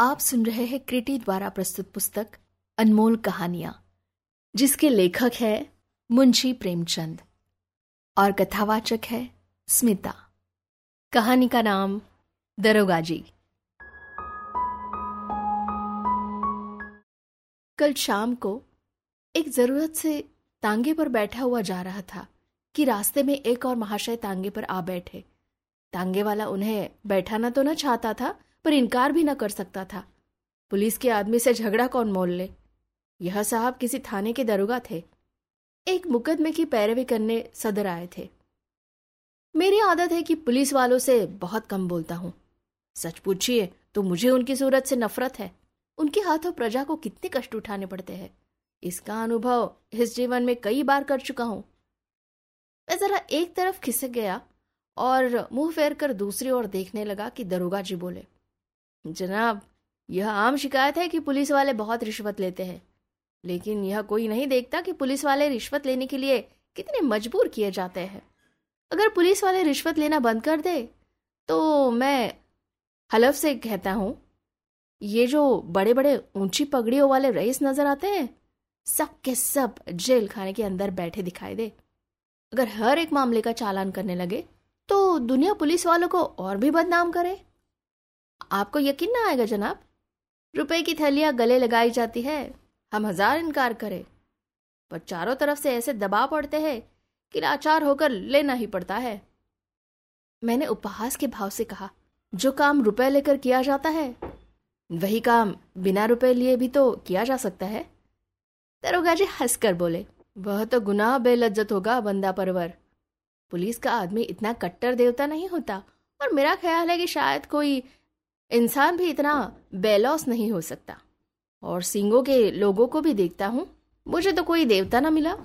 आप सुन रहे हैं क्रिटी द्वारा प्रस्तुत पुस्तक, अनमोल कहानियाँ, जिसके लेखक है मुंशी प्रेमचंद और कथावाचक है स्मिता। कहानी का नाम दरोगा जी कल शाम को एक ज़रूरत से तांगे पर बैठा हुआ जा रहा था कि रास्ते में एक और महाशय तांगे पर आ बैठे। तांगे वाला उन्हें बैठाना तो न चाहता था पर इनकार भी न कर सकता था। पुलिस के आदमी से झगड़ा कौन मोल ले? यह साहब किसी थाने के दरोगा थे। एक मुकदमे की पैरवी करने सदर आए थे। मेरी आदत है कि पुलिस वालों से बहुत कम बोलता हूँ। सच पूछिए तो मुझे उनकी सूरत से नफरत है। उनके हाथों प्रजा को कितने कष्ट उठाने पड़ते हैं। इसका अनुभव इस जीवन में कई बार कर चुका हूँ। मैं जरा एक तरफ़ खिसक गया और मुँह फेर कर दूसरी ओर देखने लगा कि दरोगा जी बोले जनाब, यह आम शिकायत है कि पुलिस वाले बहुत रिश्वत लेते हैं। लेकिन यह कोई नहीं देखता कि पुलिस वाले रिश्वत लेने के लिए कितने मजबूर किए जाते हैं। अगर पुलिस वाले रिश्वत लेना बंद कर दे तो मैं हलफ से कहता हूँ, ये जो बड़े बड़े ऊँची पगड़ियों वाले रईस नज़र आते हैं, सब के सब जेल खाने के अंदर बैठे दिखाई दे। अगर हर एक मामले का चालान करने लगे तो दुनिया पुलिस वालों को और भी बदनाम करे। आपको यकीन ना आएगा जनाब, रुपए की थैलियाँ गले लगाई जाती है, हम हज़ार इनकार करें। पर चारों तरफ़ से ऐसे दबाव पड़ते हैं कि लाचार होकर लेना ही पड़ता है। मैंने उपहास के भाव से कहा, जो काम रुपए लेकर किया जाता है, वही काम बिना रुपए लिए भी तो किया जा सकता है। दरोगा जी हंसकर बोले, वह तो गुनाह बेलज्जत होगा, बंदा परवर। पुलिस का आदमी इतना कट्टर देवता नहीं होता, और मेरा ख्याल है कि शायद कोई इंसान भी इतना बेलौस नहीं हो सकता। और सिंगों के लोगों को भी देखता हूँ, मुझे तो कोई देवता ना मिला।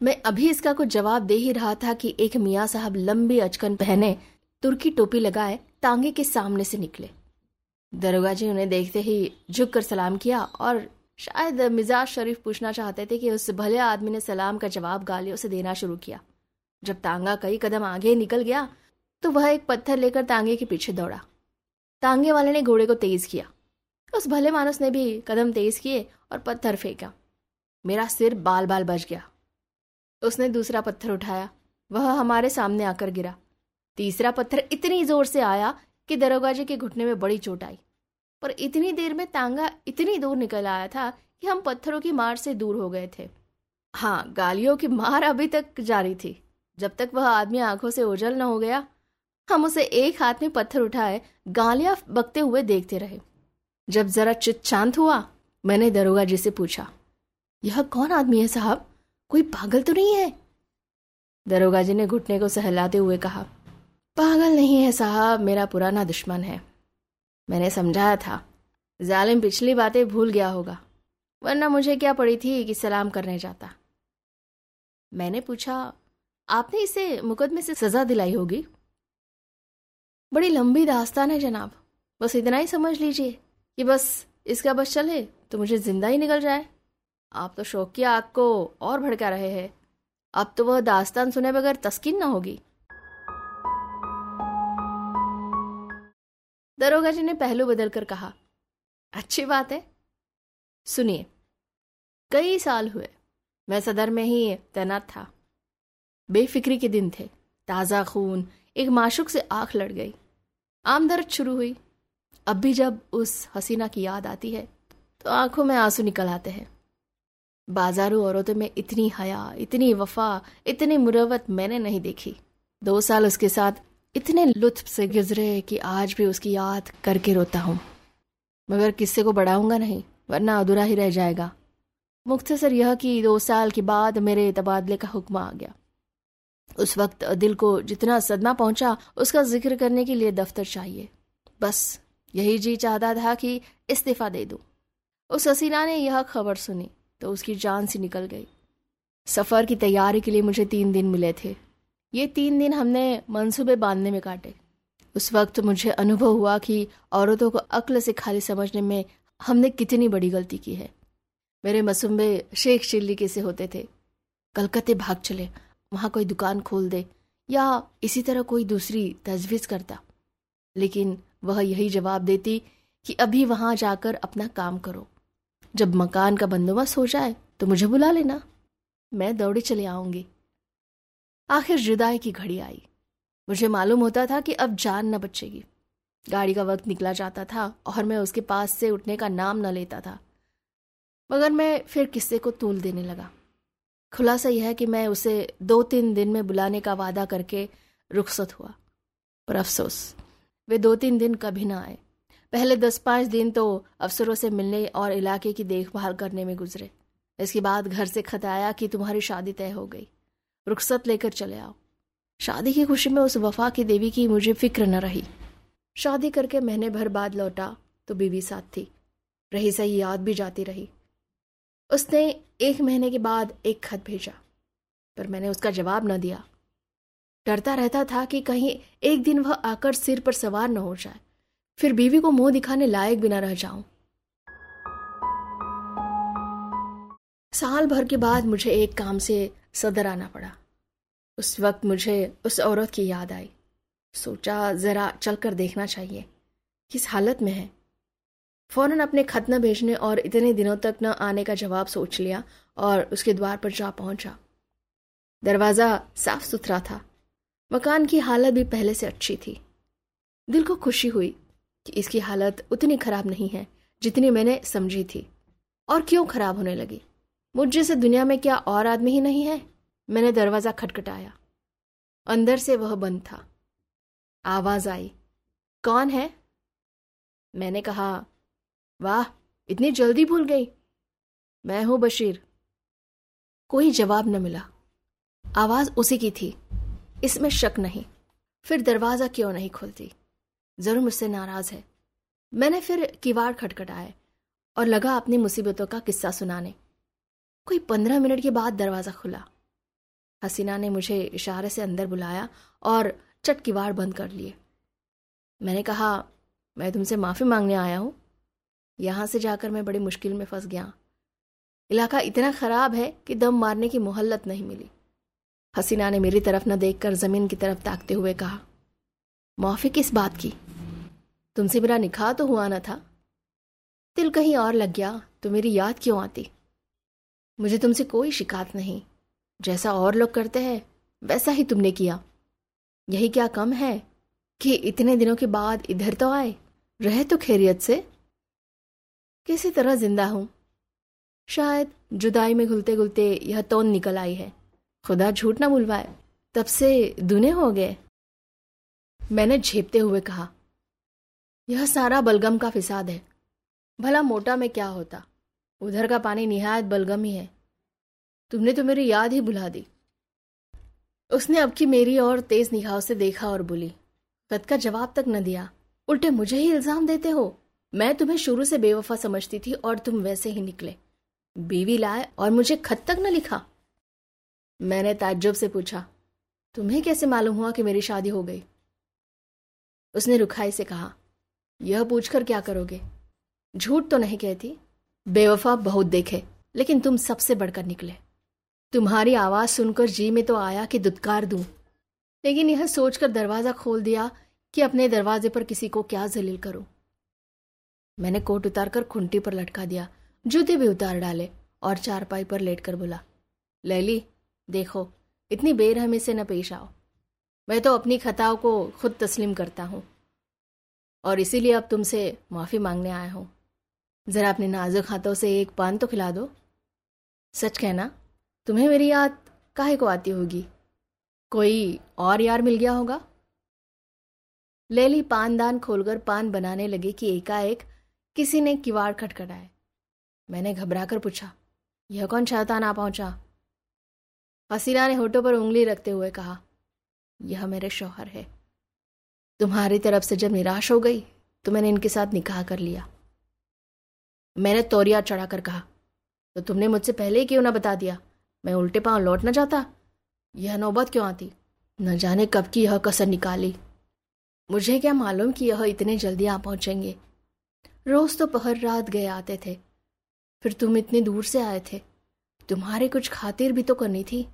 मैं अभी इसका कुछ जवाब दे ही रहा था कि एक मियाँ साहब लंबी अचकन पहने तुर्की टोपी लगाए तांगे के सामने से निकले। दरोगा जी उन्हें देखते ही झुक कर सलाम किया और शायद मिजाज शरीफ पूछना चाहते थे कि उस भले आदमी ने सलाम का जवाब गालियों से देना शुरू किया। जब तांगा कई कदम आगे निकल गया तो वह एक पत्थर लेकर तांगे के पीछे दौड़ा। तांगे वाले ने घोड़े को तेज किया। उस भले मानस ने भी कदम तेज किए और पत्थर फेंका। मेरा सिर बाल बाल बच गया। उसने दूसरा पत्थर उठाया। वह हमारे सामने आकर गिरा। तीसरा पत्थर इतनी ज़ोर से आया कि दरोगा जी के घुटने में बड़ी चोट आई। पर इतनी देर में तांगा इतनी दूर निकल आया था कि हम पत्थरों की मार से दूर हो गए थे। हाँ गालियों की मार अभी तक जारी थी। जब तक वह आदमी आँखों से ओझल न हो गया हम उसे एक हाथ में पत्थर उठाए, गालियाँ बकते हुए देखते रहे। जब जरा चित शांत हुआ, मैंने दरोगा जी से पूछा, यह कौन आदमी है साहब? कोई पागल तो नहीं है? दरोगा जी ने घुटने को सहलाते हुए कहा, पागल नहीं है साहब, मेरा पुराना दुश्मन है। मैंने समझाया था, जालिम पिछली बातें भूल गया होगा, वरना मुझे क्या पड़ी थी कि सलाम करने जाता? मैंने पूछा, आपने इसे मुकदमे से सजा दिलाई होगी? बड़ी लंबी दास्तान है जनाब। बस इतना ही समझ लीजिए कि बस इसका बस चले तो मुझे ज़िंदा ही निकल जाए। आप तो शौकिया आग को और भड़का रहे हैं। अब तो वह दास्तान सुने बगैर तस्किन ना होगी। दरोगा जी ने पहलू बदल कर कहा, अच्छी बात है। सुनिए, कई साल हुए, मैं सदर में ही तैनात था। बेफिक्री के दिन थे, ताज़ा खून, एक माशुक से आँख लड़ गई। आमदर्द शुरू हुई। अब भी जब उस हसीना की याद आती है तो आँखों में आँसू निकल आते हैं। बाजारू औरतों में इतनी हया, इतनी वफा, इतनी मुरवत मैंने नहीं देखी। दो साल उसके साथ इतने लुत्फ से गुजरे कि आज भी उसकी याद करके रोता हूँ। मगर किस्से को बढ़ाऊँगा नहीं, वरना अधूरा ही रह जाएगा। मुख्तसर यह कि दो साल के बाद मेरे तबादले का हुक्म आ गया। उस वक्त दिल को जितना सदमा पहुँचा, उसका ज़िक्र करने के लिए दफ्तर चाहिए। बस, यही जी चाहता था कि इस्तीफा दे दूँ। उस हसीना ने यह खबर सुनी तो उसकी जान सी निकल गई। सफ़र की तैयारी के लिए मुझे तीन दिन मिले थे। ये तीन दिन हमने मंसूबे बांधने में काटे। उस वक्त मुझे अनुभव हुआ कि औरतों को अक्ल से खाली समझने में हमने कितनी बड़ी गलती की है। मेरे मसूबे शेख चिल्ली के से होते थे। कलकत्ते भाग चले। वहाँ कोई दुकान खोल दे या इसी तरह कोई दूसरी तजवीज़ करता। लेकिन वह यही जवाब देती कि अभी वहाँ जाकर अपना काम करो। जब मकान का बंदोबस्त हो जाए तो मुझे बुला लेना। मैं दौड़े चले आऊँगी। आखिर जुदाई की घड़ी आई। मुझे मालूम होता था कि अब जान न बचेगी। गाड़ी का वक्त निकला जाता था और मैं उसके पास से उठने का नाम न लेता था। मगर मैं फिर किस्से को तूल देने लगा। खुलासा यह है कि मैं उसे दो तीन दिन में बुलाने का वादा करके रुखसत हुआ। पर अफसोस, वे दो तीन दिन कभी ना आए। पहले दस पाँच दिन तो अफसरों से मिलने और इलाके की देखभाल करने में गुजरे। इसके बाद घर से खत आया कि तुम्हारी शादी तय हो गई। रुखसत लेकर चले आओ। शादी की खुशी में उस वफा की देवी की मुझे फ़िक्र न रही। शादी करके महीने भर बाद लौटा तो बीवी साथ थी। रही सही याद भी जाती रही। उसने एक महीने के बाद एक खत भेजा, पर मैंने उसका जवाब न दिया। डरता रहता था कि कहीं एक दिन वह आकर सिर पर सवार न हो जाए, फिर बीवी को मुँह दिखाने लायक भी न रह जाऊँ। साल भर के बाद मुझे एक काम से सदर आना पड़ा। उस वक्त मुझे उस औरत की याद आई। सोचा ज़रा चलकर देखना चाहिए, किस हालत में है। फ़ौरन अपने खत न भेजने और इतने दिनों तक न आने का जवाब सोच लिया और उसके द्वार पर जा पहुँचा। दरवाज़ा साफ़ सुथरा था। मकान की हालत भी पहले से अच्छी थी। दिल को खुशी हुई कि इसकी हालत उतनी खराब नहीं है जितनी मैंने समझी थी। और क्यों खराब होने लगी? मुझ जैसे दुनिया में क्या और आदमी ही नहीं है? मैंने दरवाज़ा खटखटाया। अंदर से वह बंद था। आवाज़ आई, कौन है? मैंने कहा वाह, इतनी जल्दी भूल गई। मैं हूँ बशीर। कोई जवाब न मिला। आवाज़ उसी की थी। इसमें शक नहीं। फिर दरवाज़ा क्यों नहीं खुलती? ज़रूर मुझसे नाराज़ है। मैंने फिर किवाड़ खटखटाए और लगा अपनी मुसीबतों का किस्सा सुनाने। कोई पंद्रह मिनट के बाद दरवाज़ा खुला। हसीना ने मुझे इशारे से अंदर बुलाया और चट किवाड़ बंद कर लिए। मैंने कहा, मैं तुमसे माफ़ी मांगने आया हूँ। यहाँ से जाकर मैं बड़ी मुश्किल में फंस गया। इलाका इतना खराब है कि दम मारने की मोहल्लत नहीं मिली। हसीना ने मेरी तरफ़ न देखकर ज़मीन की तरफ़ ताकते हुए कहा, माफ़ी किस बात की? तुमसे मेरा निकाह तो हुआ न था। दिल कहीं और लग गया तो मेरी याद क्यों आती? मुझे तुमसे कोई शिकायत नहीं। जैसा और लोग करते हैं, वैसा ही तुमने किया। यही क्या कम है कि इतने दिनों के बाद इधर तो आए। रहे तो खैरियत से। किसी तरह ज़िंदा हूँ। शायद जुदाई में घुलते घुलते यह तोन निकल आई है। खुदा झूठ ना बुलवाए। तब से दुने हो गए। मैंने झेपते हुए कहा, यह सारा बलगम का फिसाद है। भला मोटा में क्या होता? उधर का पानी निहायत बलगम ही है। तुमने तो मेरी याद ही भुला दी। उसने अब की मेरी और तेज निगाहों से देखा और बोली कद का जवाब तक न दिया। उल्टे मुझे ही इल्ज़ाम देते हो। मैं तुम्हें शुरू से बेवफा समझती थी और तुम वैसे ही निकले। बीवी लाए और मुझे खत तक न लिखा। मैंने ताज्जुब से पूछा, तुम्हें कैसे मालूम हुआ कि मेरी शादी हो गई? उसने रुखाई से कहा, यह पूछकर क्या करोगे? झूठ तो नहीं कहती। बेवफा बहुत देखे, लेकिन तुम सबसे बढ़कर निकले। तुम्हारी आवाज़ सुनकर जी में तो आया कि दुदकार दूँ, लेकिन यह सोचकर दरवाज़ा खोल दिया कि अपने दरवाजे पर किसी को क्या जलील करूँ। मैंने कोट उतारकर खुंटी पर लटका दिया। जूते भी उतार डाले और चारपाई पर लेटकर बोला, लैली, देखो, इतनी बेरहमी से न पेश आओ। मैं तो अपनी खताओं को खुद तस्लीम करता हूँ और इसीलिए अब तुमसे माफ़ी मांगने आया हूँ। जरा अपने नाजुक हाथों से एक पान तो खिला दो। सच कहना, तुम्हें मेरी याद काहे को आती होगी? कोई और यार मिल गया होगा? लेली पानदान खोलकर पान बनाने लगी कि एकाएक किसी ने किवाड़ खटखटाए मैंने घबराकर पूछा, यह कौन शैतान आ पहुँचा? हसीना ने होठों पर उंगली रखते हुए कहा, यह मेरे शौहर है। तुम्हारी तरफ़ से जब निराश हो गई तो मैंने इनके साथ निकाह कर लिया। मैंने तोरिया चढ़ाकर कहा तो तुमने मुझसे पहले ही क्यों ना बता दिया? मैं उल्टे पाँव लौट ना जाता। यह नौबत क्यों आती? न जाने कब की यह कसर निकाली। मुझे क्या मालूम कि यह इतने जल्दी आ पहुँचेंगे? रोज तो पहर रात गए आते थे। फिर तुम इतने दूर से आए थे। तुम्हारे कुछ खातिर भी तो करनी थी।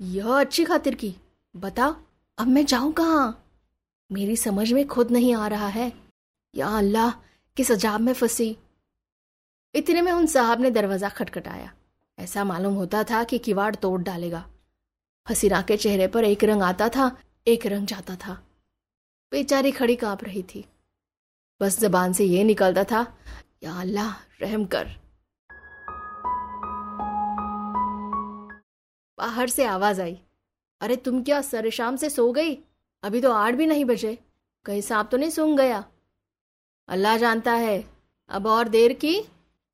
यह अच्छी खातिर की। बता, अब मैं जाऊँ कहाँ? मेरी समझ में खुद नहीं आ रहा है। या अल्लाह, किस अजाब में फंसी? इतने में उन साहब ने दरवाज़ा खटखटाया। ऐसा मालूम होता था कि किवाड़ तोड़ डालेगा। हसीना के चेहरे पर एक रंग आता था, एक रंग जाता था। बेचारी खड़ी काँप रही थी। बस जबान से ये निकलता था, या अल्लाह, रहम कर। बाहर से आवाज़ आई, अरे तुम क्या सर शाम से सो गई? अभी तो आठ भी नहीं बजे, कहीं सांप तो नहीं सूंघ गया? अल्लाह जानता है, अब और देर की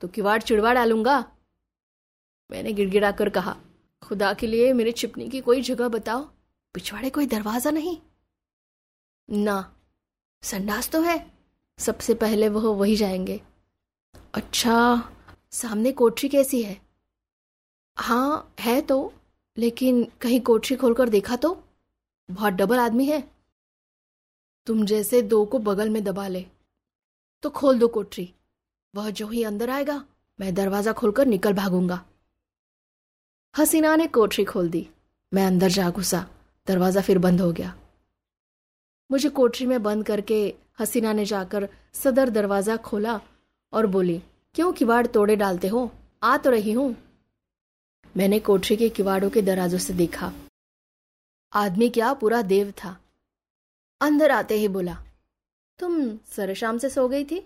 तो किवाड़ चिड़वा डालूँगा। मैंने गिड़गिड़ा कर कहा, खुदा के लिए मेरे छिपने की कोई जगह बताओ, पिछवाड़े कोई दरवाज़ा नहीं? ना, संडास तो है सबसे पहले वह वही जाएँगे। अच्छा सामने कोठरी कैसी है? हाँ है तो लेकिन कहीं कोठरी खोलकर देखा तो? बहुत डबल आदमी है। तुम जैसे दो को बगल में दबा ले तो खोल दो कोठरी। वह जो ही अंदर आएगा, मैं दरवाज़ा खोलकर निकल भागूँगा। हसीना ने कोठरी खोल दी। मैं अंदर जा घुसा। दरवाज़ा फिर बंद हो गया। मुझे कोठरी में बंद करके हसीना ने जाकर सदर दरवाज़ा खोला और बोली, क्यों किवाड़ तोड़े डालते हो? आ तो रही हूँ। मैंने कोठरी के किवाड़ों के दराजों से देखा। आदमी क्या पूरा देव था। अंदर आते ही बोला, तुम सर शाम से सो गई थी?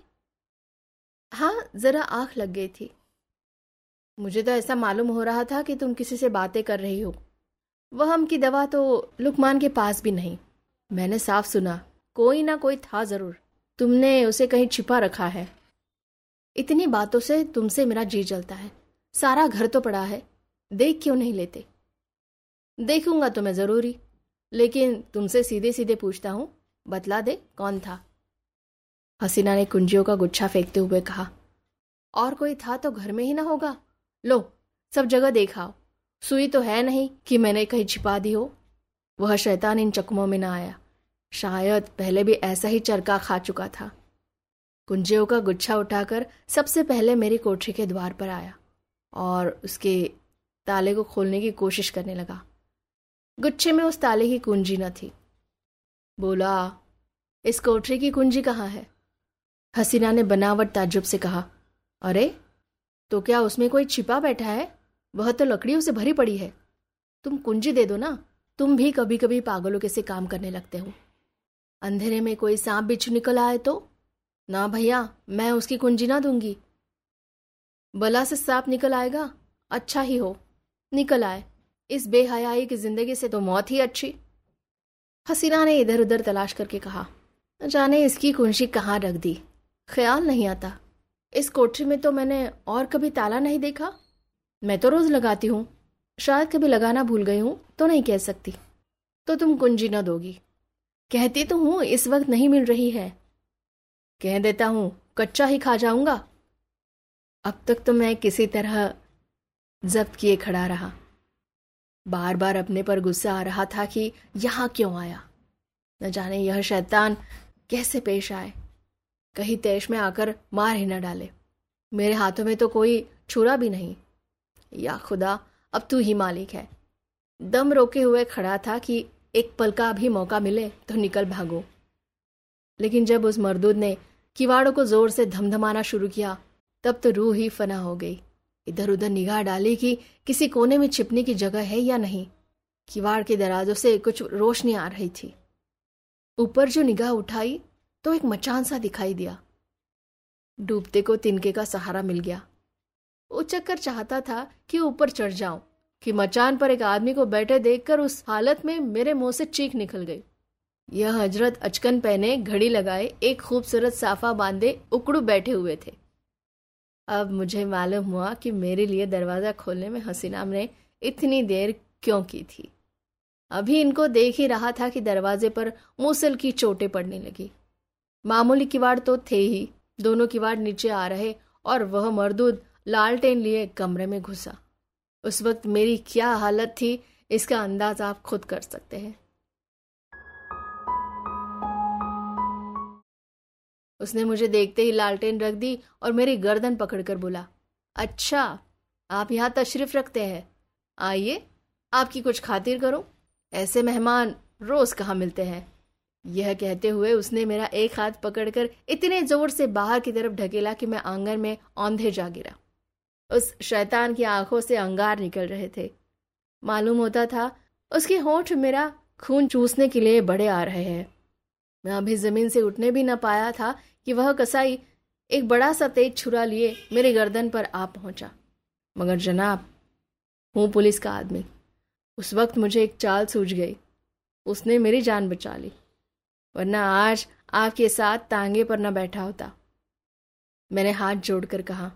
हाँ जरा आँख लग गई थी। मुझे तो ऐसा मालूम हो रहा था कि तुम किसी से बातें कर रही हो। वह हम की दवा तो लुकमान के पास भी नहीं। मैंने साफ़ सुना, कोई ना कोई था ज़रूर। तुमने उसे कहीं छिपा रखा है। इतनी बातों से तुमसे मेरा जी जलता है। सारा घर तो पड़ा है। देख क्यों नहीं लेते? देखूँगा तो मैं ज़रूरी। लेकिन तुमसे सीधे सीधे पूछता हूँ, बतला दे कौन था? हसीना ने कुंजियों का गुच्छा फेंकते हुए कहा, और कोई था तो घर में ही ना होगा? लो, सब जगह देखाओ सुई तो है नहीं कि मैंने कहीं छिपा दी हो। वह शैतान इन चकमों में ना आया। शायद पहले भी ऐसा ही चरका खा चुका था। कुंजियों का गुच्छा उठाकर सबसे पहले मेरी कोठरी के द्वार पर आया और उसके ताले को खोलने की कोशिश करने लगा। गुच्छे में उस ताले की कुंजी न थी। बोला, इस कोठरी की कुंजी कहाँ है? हसीना ने बनावट ताजुब से कहा, अरे तो क्या उसमें कोई छिपा बैठा है? वह तो लकड़ियों से भरी पड़ी है। तुम कुंजी दे दो ना। तुम भी कभी कभी पागलों के से काम करने लगते हो। अंधेरे में कोई सांप बिच्छू निकल आए तो? ना भैया, मैं उसकी कुंजी ना दूँगी। बला से सांप निकल आएगा? अच्छा ही हो। निकल आए। इस बेहयाई की ज़िंदगी से तो मौत ही अच्छी। हसीना ने इधर उधर तलाश करके कहा जाने इसकी कुंजी कहाँ रख दी। ख्याल नहीं आता। इस कोठरी में तो मैंने और कभी ताला नहीं देखा। मैं तो रोज लगाती हूँ। शायद कभी लगाना भूल गई हूँ तो नहीं कह सकती। तो तुम कुंजी न दोगी। कहती तो हूँ, इस वक्त नहीं मिल रही है। कह देता हूँ, कच्चा ही खा जाऊँगा। अब तक तो मैं किसी तरह जब्त किए खड़ा रहा। बार बार अपने पर गुस्सा आ रहा था कि यहाँ क्यों आया? न जाने यह शैतान कैसे पेश आए। कहीं तेज में आकर मार ही न डाले। मेरे हाथों में तो कोई छुरा भी नहीं। या खुदा अब तू ही मालिक है। दम रोके हुए खड़ा था कि एक पल का भी मौका मिले तो निकल भागो। लेकिन जब उस मरदूद ने किवाड़ों को ज़ोर से धमधमाना शुरू किया, तब तो रूह ही फना हो गई। इधर उधर निगाह डाली कि किसी कोने में छिपने की जगह है या नहीं। किवाड़ के दराजों से कुछ रोशनी आ रही थी। ऊपर जो निगाह उठाई तो एक मचान सा दिखाई दिया। डूबते को तिनके का सहारा मिल गया। वो चक्कर चाहता था कि ऊपर चढ़ जाऊँ। कि मचान पर एक आदमी को बैठे देखकर उस हालत में मेरे मुँह से चीख निकल गई। यह हज़रत अचकन पहने घड़ी लगाए एक खूबसूरत साफा बांधे उकड़ू बैठे हुए थे। अब मुझे मालूम हुआ कि मेरे लिए दरवाज़ा खोलने में हसीनाम ने इतनी देर क्यों की थी। अभी इनको देख ही रहा था कि दरवाजे पर मूसल की चोटें पड़ने लगी। मामूली किवाड़ तो थे ही, दोनों किवाड़ नीचे आ रहे और वह मरदूद लालटेन लिए कमरे में घुसा। उस वक्त मेरी क्या हालत थी, इसका अंदाज आप खुद कर सकते हैं। उसने मुझे देखते ही लालटेन रख दी और मेरी गर्दन पकड़कर बोला अच्छा आप यहाँ तशरीफ़ रखते हैं। आइए, आपकी कुछ खातिर करो। ऐसे मेहमान रोज कहाँ मिलते हैं? यह कहते हुए उसने मेरा एक हाथ पकड़कर इतने ज़ोर से बाहर की तरफ़ ढकेला कि मैं आँगन में औंधे जा गिरा। उस शैतान की आँखों से अंगार निकल रहे थे। मालूम होता था, उसके होठ मेरा खून चूसने के लिए बड़े आ रहे हैं। मैं अभी ज़मीन से उठने भी न पाया था कि वह कसाई एक बड़ा सा तेज छुरा लिए मेरे गर्दन पर आ पहुँचा। मगर जनाब, हूँ पुलिस का आदमी। उस वक्त मुझे एक चाल सूझ गई। उसने मेरी जान बचा ली। वरना आज आपके साथ तांगे पर न बैठा होता। मैंने हाथ जोड़कर कहा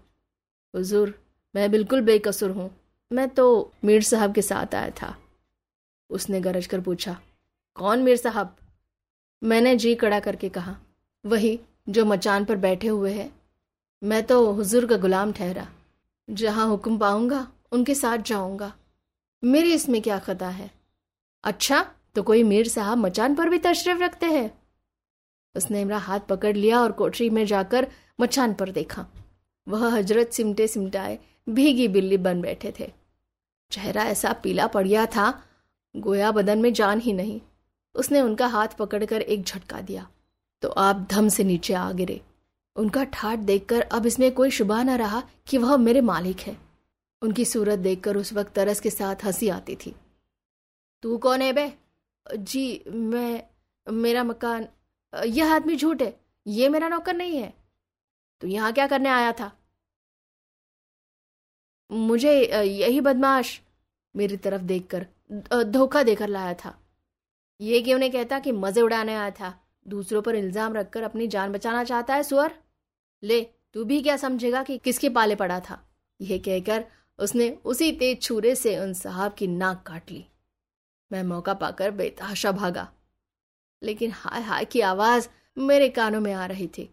हुजूर, मैं बिल्कुल बेकसूर हूँ। मैं तो मीर साहब के साथ आया था। उसने गरज कर पूछा, कौन मीर साहब? मैंने जी कड़ा करके कहा, वही जो मचान पर बैठे हुए हैं। मैं तो हुजूर का गुलाम ठहरा। जहाँ हुक्म पाऊँगा, उनके साथ जाऊँगा। मेरी इसमें क्या खता है? अच्छा तो कोई मीर साहब मचान पर भी तशरीफ़ रखते हैं? उसने मेरा हाथ पकड़ लिया और कोठरी में जाकर मचान पर देखा। वह हज़रत सिमटे सिमटाए भीगी बिल्ली बन बैठे थे। चेहरा ऐसा पीला पड़ गया था, गोया बदन में जान ही नहीं। उसने उनका हाथ पकड़कर एक झटका दिया। तो आप धम से नीचे आ गिरे। उनका ठाट देखकर अब इसमें कोई शुबा न रहा कि वह मेरे मालिक है। उनकी सूरत देखकर उस वक्त तरस के साथ हँसी आती थी। तू कौन है बे? जी, मैं, मेरा मकान, यह आदमी झूठ है। ये मेरा नौकर नहीं है। तो यहाँ क्या करने आया था? मुझे यही बदमाश मेरी तरफ़ देखकर धोखा देकर लाया था। ये क्यों नहीं कहता कि मज़े उड़ाने आया था? दूसरों पर इल्ज़ाम रखकर अपनी जान बचाना चाहता है, सुअर। ले, तू भी क्या समझेगा कि किसके पाले पड़ा था? यह कहकर उसने उसी तेज छुरे से उन साहब की नाक काट ली। मैं मौका पाकर बेतहाशा भागा। लेकिन हाय हाय की आवाज़ मेरे कानों में आ रही थी।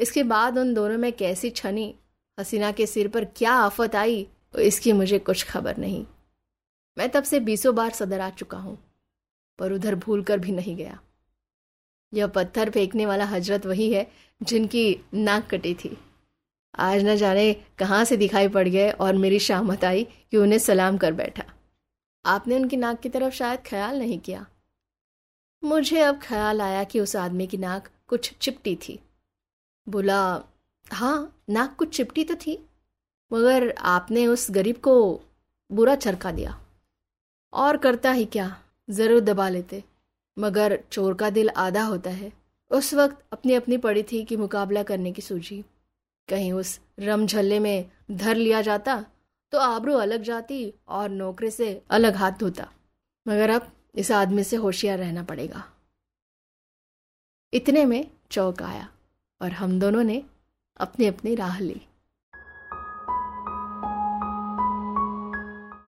इसके बाद उन दोनों में कैसी छनी, हसीना के सिर पर क्या आफत आई, इसकी मुझे कुछ खबर नहीं। मैं तब से बीसों बार सदर आ चुका हूँ, पर उधर भूल कर भी नहीं गया। यह पत्थर फेंकने वाला हज़रत वही है, जिनकी नाक कटी थी। आज न जाने कहाँ से दिखाई पड़ गए और मेरी शामत आई कि उन्हें सलाम कर बैठा। आपने उनकी नाक की तरफ़ शायद ख्याल नहीं किया। मुझे अब ख्याल आया कि उस आदमी की नाक कुछ चिपटी थी। बोला हाँ नाक कुछ चिपटी तो थी, मगर आपने उस गरीब को बुरा चरका दिया। और करता ही क्या, ज़रूर दबा लेते, मगर चोर का दिल आधा होता है। उस वक्त अपनी अपनी पड़ी थी कि मुकाबला करने की सूझी। कहीं उस रम झल्ले में धर लिया जाता तो आबरू अलग जाती और नौकरे से अलग हाथ धोता। मगर अब इस आदमी से होशियार रहना पड़ेगा। इतने में चौक आया। और हम दोनों ने अपनी अपनी राह ली।